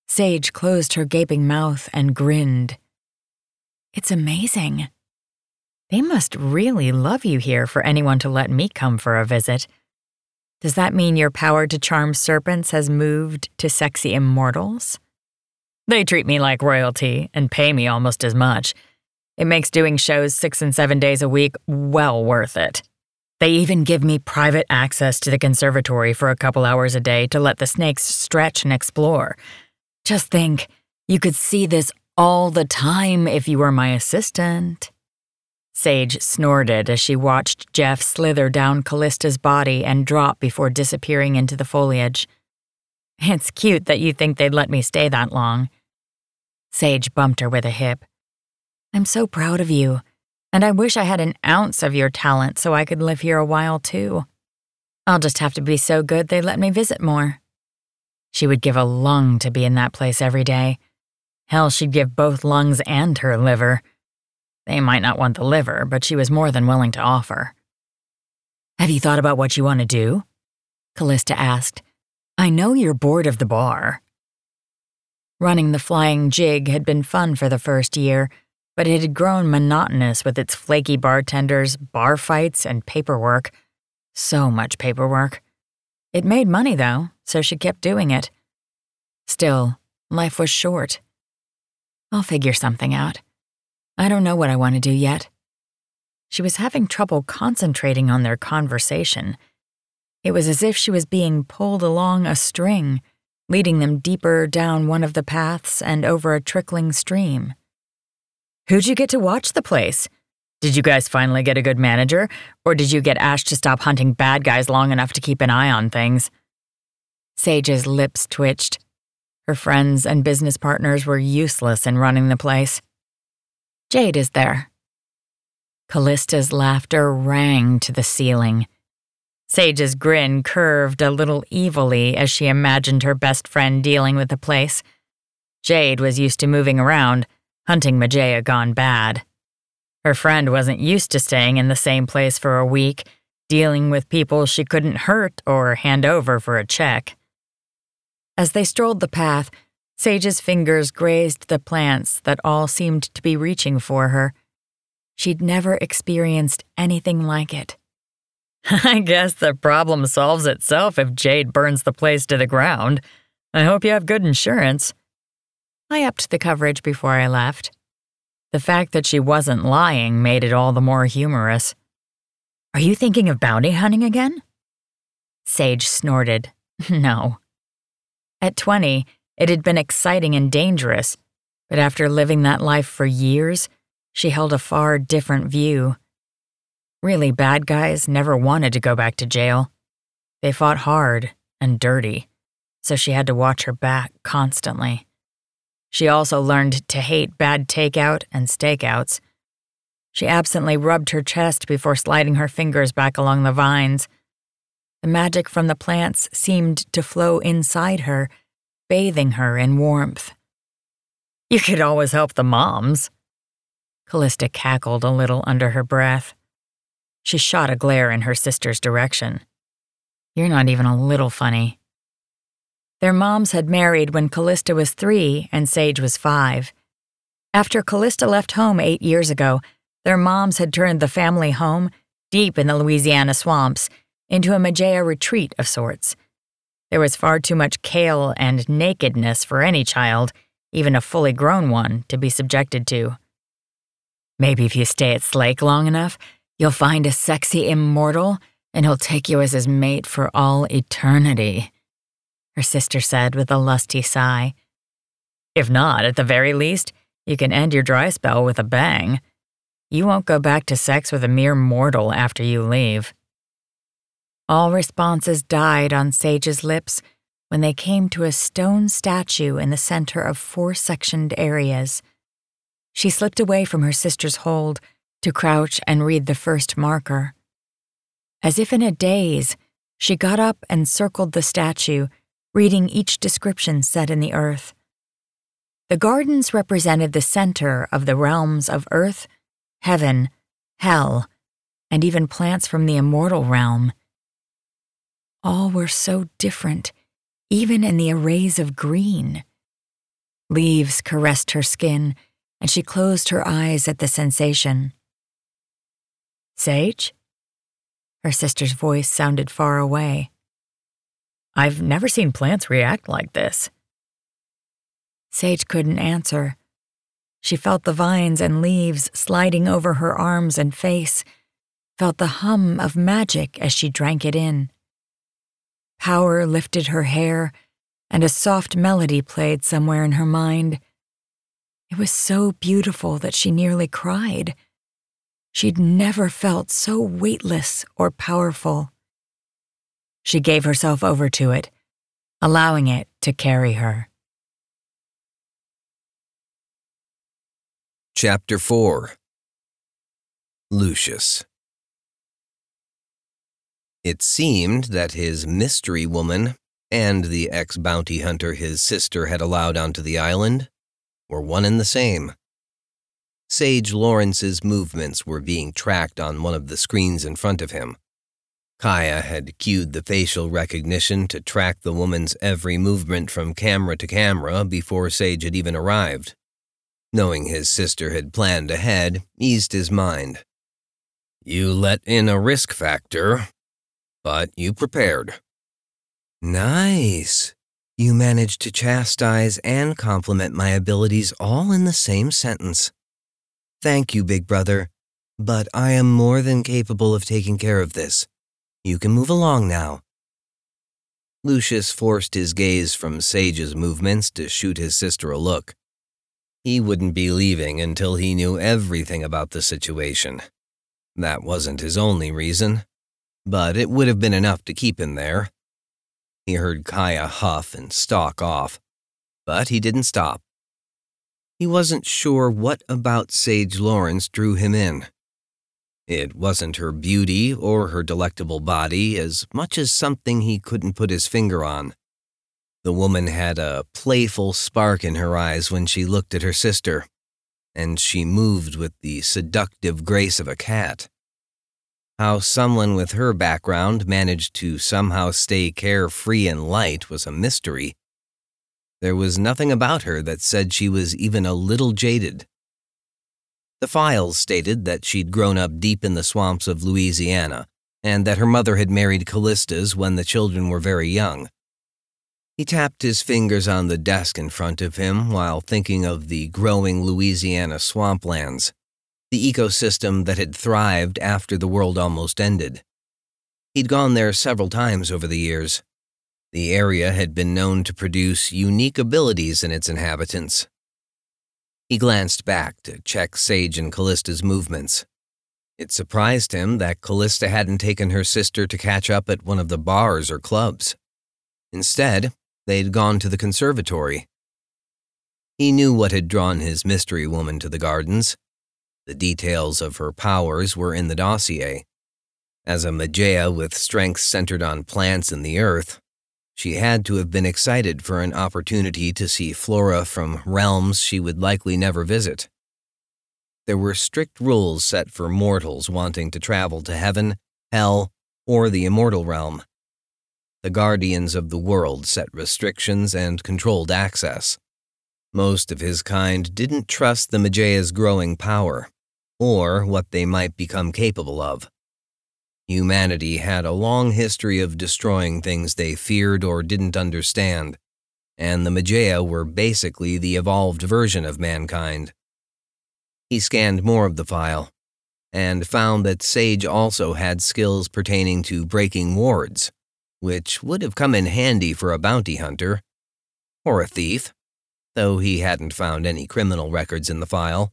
Sage closed her gaping mouth and grinned. It's amazing. They must really love you here for anyone to let me come for a visit. Does that mean your power to charm serpents has moved to sexy immortals? They treat me like royalty and pay me almost as much. It makes doing shows six and seven days a week well worth it. They even give me private access to the conservatory for a couple hours a day to let the snakes stretch and explore. Just think, you could see this all the time if you were my assistant. Sage snorted as she watched Jeff slither down Callista's body and drop before disappearing into the foliage. It's cute that you think they'd let me stay that long. Sage bumped her with a hip. I'm so proud of you, and I wish I had an ounce of your talent so I could live here a while too. I'll just have to be so good they let me visit more. She would give a lung to be in that place every day. Hell, she'd give both lungs and her liver. They might not want the liver, but she was more than willing to offer. Have you thought about what you want to do? Callista asked. I know you're bored of the bar. Running the flying jig had been fun for the first year, but it had grown monotonous with its flaky bartenders, bar fights, and paperwork. So much paperwork. It made money, though, so she kept doing it. Still, life was short. I'll figure something out. I don't know what I want to do yet. She was having trouble concentrating on their conversation. It was as if she was being pulled along a string, leading them deeper down one of the paths and over a trickling stream. Who'd you get to watch the place? Did you guys finally get a good manager, or did you get Ash to stop hunting bad guys long enough to keep an eye on things? Sage's lips twitched. Her friends and business partners were useless in running the place. Jade is there. Callista's laughter rang to the ceiling. Sage's grin curved a little evilly as she imagined her best friend dealing with the place. Jade was used to moving around, hunting Mageia gone bad. Her friend wasn't used to staying in the same place for a week, dealing with people she couldn't hurt or hand over for a check. As they strolled the path, Sage's fingers grazed the plants that all seemed to be reaching for her. She'd never experienced anything like it. I guess the problem solves itself if Jade burns the place to the ground. I hope you have good insurance. I upped the coverage before I left. The fact that she wasn't lying made it all the more humorous. Are you thinking of bounty hunting again? Sage snorted. No. At 20, it had been exciting and dangerous, but after living that life for years, she held a far different view. Really bad guys never wanted to go back to jail. They fought hard and dirty, so she had to watch her back constantly. She also learned to hate bad takeout and stakeouts. She absently rubbed her chest before sliding her fingers back along the vines. The magic from the plants seemed to flow inside her, bathing her in warmth. You could always help the moms. Callista cackled a little under her breath. She shot a glare in her sister's direction. You're not even a little funny. Their moms had married when Callista was three and Sage was five. After Callista left home eight years ago, their moms had turned the family home, deep in the Louisiana swamps, into a Mageia retreat of sorts. There was far too much kale and nakedness for any child, even a fully grown one, to be subjected to. Maybe if you stay at Slake long enough, you'll find a sexy immortal and he'll take you as his mate for all eternity her sister said with a lusty sigh. If not, at the very least, you can end your dry spell with a bang. You won't go back to sex with a mere mortal after you leave. All responses died on Sage's lips when they came to a stone statue in the center of four sectioned areas. She slipped away from her sister's hold to crouch and read the first marker. As if in a daze, she got up and circled the statue reading each description set in the earth. The gardens represented the center of the realms of earth, heaven, hell, and even plants from the immortal realm. All were so different, even in the arrays of green. Leaves caressed her skin, and she closed her eyes at the sensation. Sage? Her sister's voice sounded far away. I've never seen plants react like this. Sage couldn't answer. She felt the vines and leaves sliding over her arms and face, felt the hum of magic as she drank it in. Power lifted her hair, and a soft melody played somewhere in her mind. It was so beautiful that she nearly cried. She'd never felt so weightless or powerful. She gave herself over to it, allowing it to carry her. Chapter 4 Lucius It seemed that his mystery woman and the ex bounty hunter his sister had allowed onto the island were one and the same. Sage Lawrence's movements were being tracked on one of the screens in front of him. Kaya had cued the facial recognition to track the woman's every movement from camera to camera before Sage had even arrived. Knowing his sister had planned ahead eased his mind. You let in a risk factor, but you prepared. Nice. You managed to chastise and compliment my abilities all in the same sentence. Thank you, Big Brother, but I am more than capable of taking care of this. You can move along now. Lucius forced his gaze from Sage's movements to shoot his sister a look. He wouldn't be leaving until he knew everything about the situation. That wasn't his only reason, but it would have been enough to keep him there. He heard Kaya huff and stalk off, but he didn't stop. He wasn't sure what about Sage Lawrence drew him in. It wasn't her beauty or her delectable body as much as something he couldn't put his finger on. The woman had a playful spark in her eyes when she looked at her sister, and she moved with the seductive grace of a cat. How someone with her background managed to somehow stay carefree and light was a mystery. There was nothing about her that said she was even a little jaded. The files stated that she'd grown up deep in the swamps of Louisiana, and that her mother had married Callistas when the children were very young. He tapped his fingers on the desk in front of him while thinking of the growing Louisiana swamplands the ecosystem that had thrived after the world almost ended. He'd gone there several times over the years. The area had been known to produce unique abilities in its inhabitants. He glanced back to check Sage and Callista's movements. It surprised him that Callista hadn't taken her sister to catch up at one of the bars or clubs. Instead, they'd gone to the conservatory. He knew what had drawn his mystery woman to the gardens the details of her powers were in the dossier. As a Mageia with strength centered on plants and the earth, she had to have been excited for an opportunity to see flora from realms she would likely never visit. There were strict rules set for mortals wanting to travel to heaven, hell, or the immortal realm. The guardians of the world set restrictions and controlled access. Most of his kind didn't trust the Mageia's growing power or what they might become capable of. Humanity had a long history of destroying things they feared or didn't understand, and the Mageia were basically the evolved version of mankind. He scanned more of the file, and found that Sage also had skills pertaining to breaking wards, which would have come in handy for a bounty hunter, or a thief, though he hadn't found any criminal records in the file.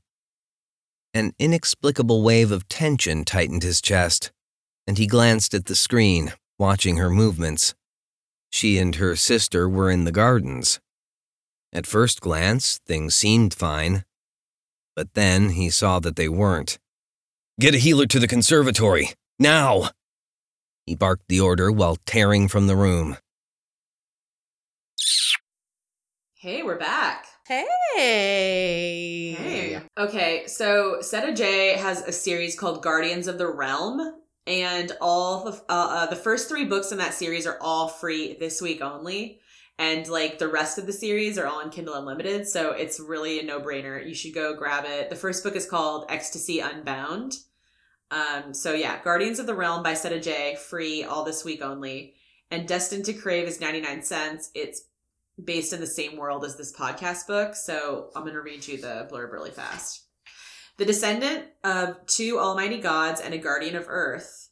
An inexplicable wave of tension tightened his chest, and he glanced at the screen, watching her movements. She and her sister were in the gardens. At first glance, things seemed fine. But then he saw that they weren't. Get a healer to the conservatory, now! He barked the order while tearing from the room. Hey, we're back. Hey. Hey. Okay, so Setta Jay has a series called Guardians of the Realm, and all the uh, uh, the first three books in that series are all free this week only, and like the rest of the series are all on Kindle Unlimited. So it's really a no brainer. You should go grab it. The first book is called Ecstasy Unbound. Um, so yeah, Guardians of the Realm by Setta Jay, free all this week only. And Destined to Crave is 99 cents. It's based in the same world as this podcast book. So I'm going to read you the blurb really fast. The descendant of two almighty gods and a guardian of earth,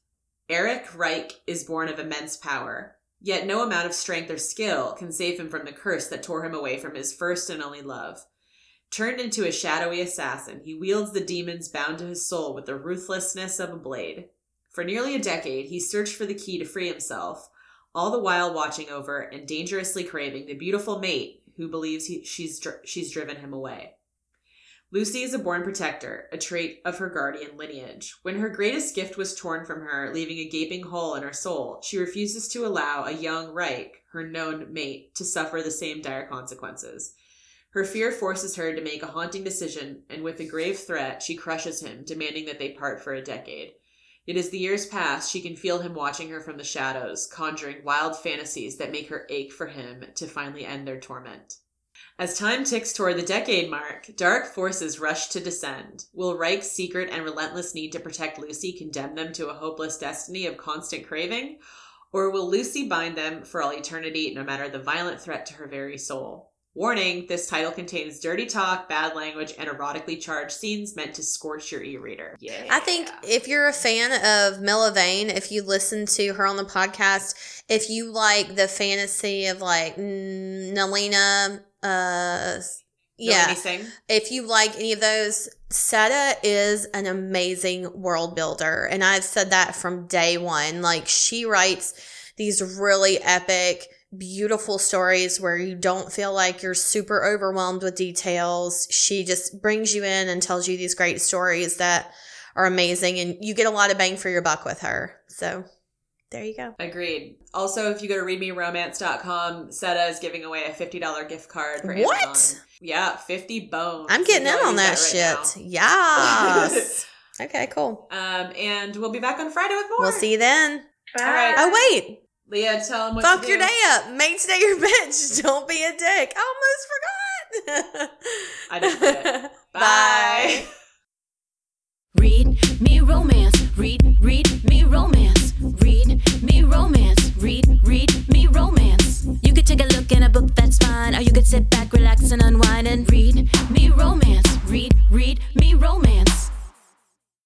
Eric Reich is born of immense power. Yet no amount of strength or skill can save him from the curse that tore him away from his first and only love. Turned into a shadowy assassin, he wields the demons bound to his soul with the ruthlessness of a blade. For nearly a decade, he searched for the key to free himself, all the while watching over and dangerously craving the beautiful mate who believes he, she's she's driven him away. Lucy is a born protector, a trait of her guardian lineage. When her greatest gift was torn from her, leaving a gaping hole in her soul, she refuses to allow a young Reich, her known mate, to suffer the same dire consequences. Her fear forces her to make a haunting decision, and with a grave threat, she crushes him, demanding that they part for a decade. Yet as the years pass, she can feel him watching her from the shadows, conjuring wild fantasies that make her ache for him to finally end their torment. As time ticks toward the decade mark, dark forces rush to descend. Will Reich's secret and relentless need to protect Lucy condemn them to a hopeless destiny of constant craving? Or will Lucy bind them for all eternity, no matter the violent threat to her very soul? Warning this title contains dirty talk, bad language, and erotically charged scenes meant to scorch your e reader. Yeah. I think if you're a fan of Milla Vane, if you listen to her on the podcast, if you like the fantasy of like Nalini, uh, yeah, if you like any of those, Setta is an amazing world builder. And I've said that from day one. Like, she writes these really epic, beautiful stories where you don't feel like you're super overwhelmed with details. She just brings you in and tells you these great stories that are amazing. And you get a lot of bang for your buck with her. So, there you go. Agreed. Also, if you go to readmeromance.com, Setta is giving away a $50 gift card for What? Amazon. Yeah, 50 bones. I'm getting in on that, use right shit. Yes. okay, cool. Um, and we'll be back on Friday with more. We'll see you then. Bye. All right. Oh, wait. Leah, tell them what Fuck to your do. day up. Make today your bitch. Don't be a dick. I almost forgot. I didn't forget. Bye. Bye. Read me romance. Read, read me romance. Read me romance. Read, read me romance. You could take a look in a book, that's fine. Or you could sit back, relax, and unwind and read me romance. Read, read me romance.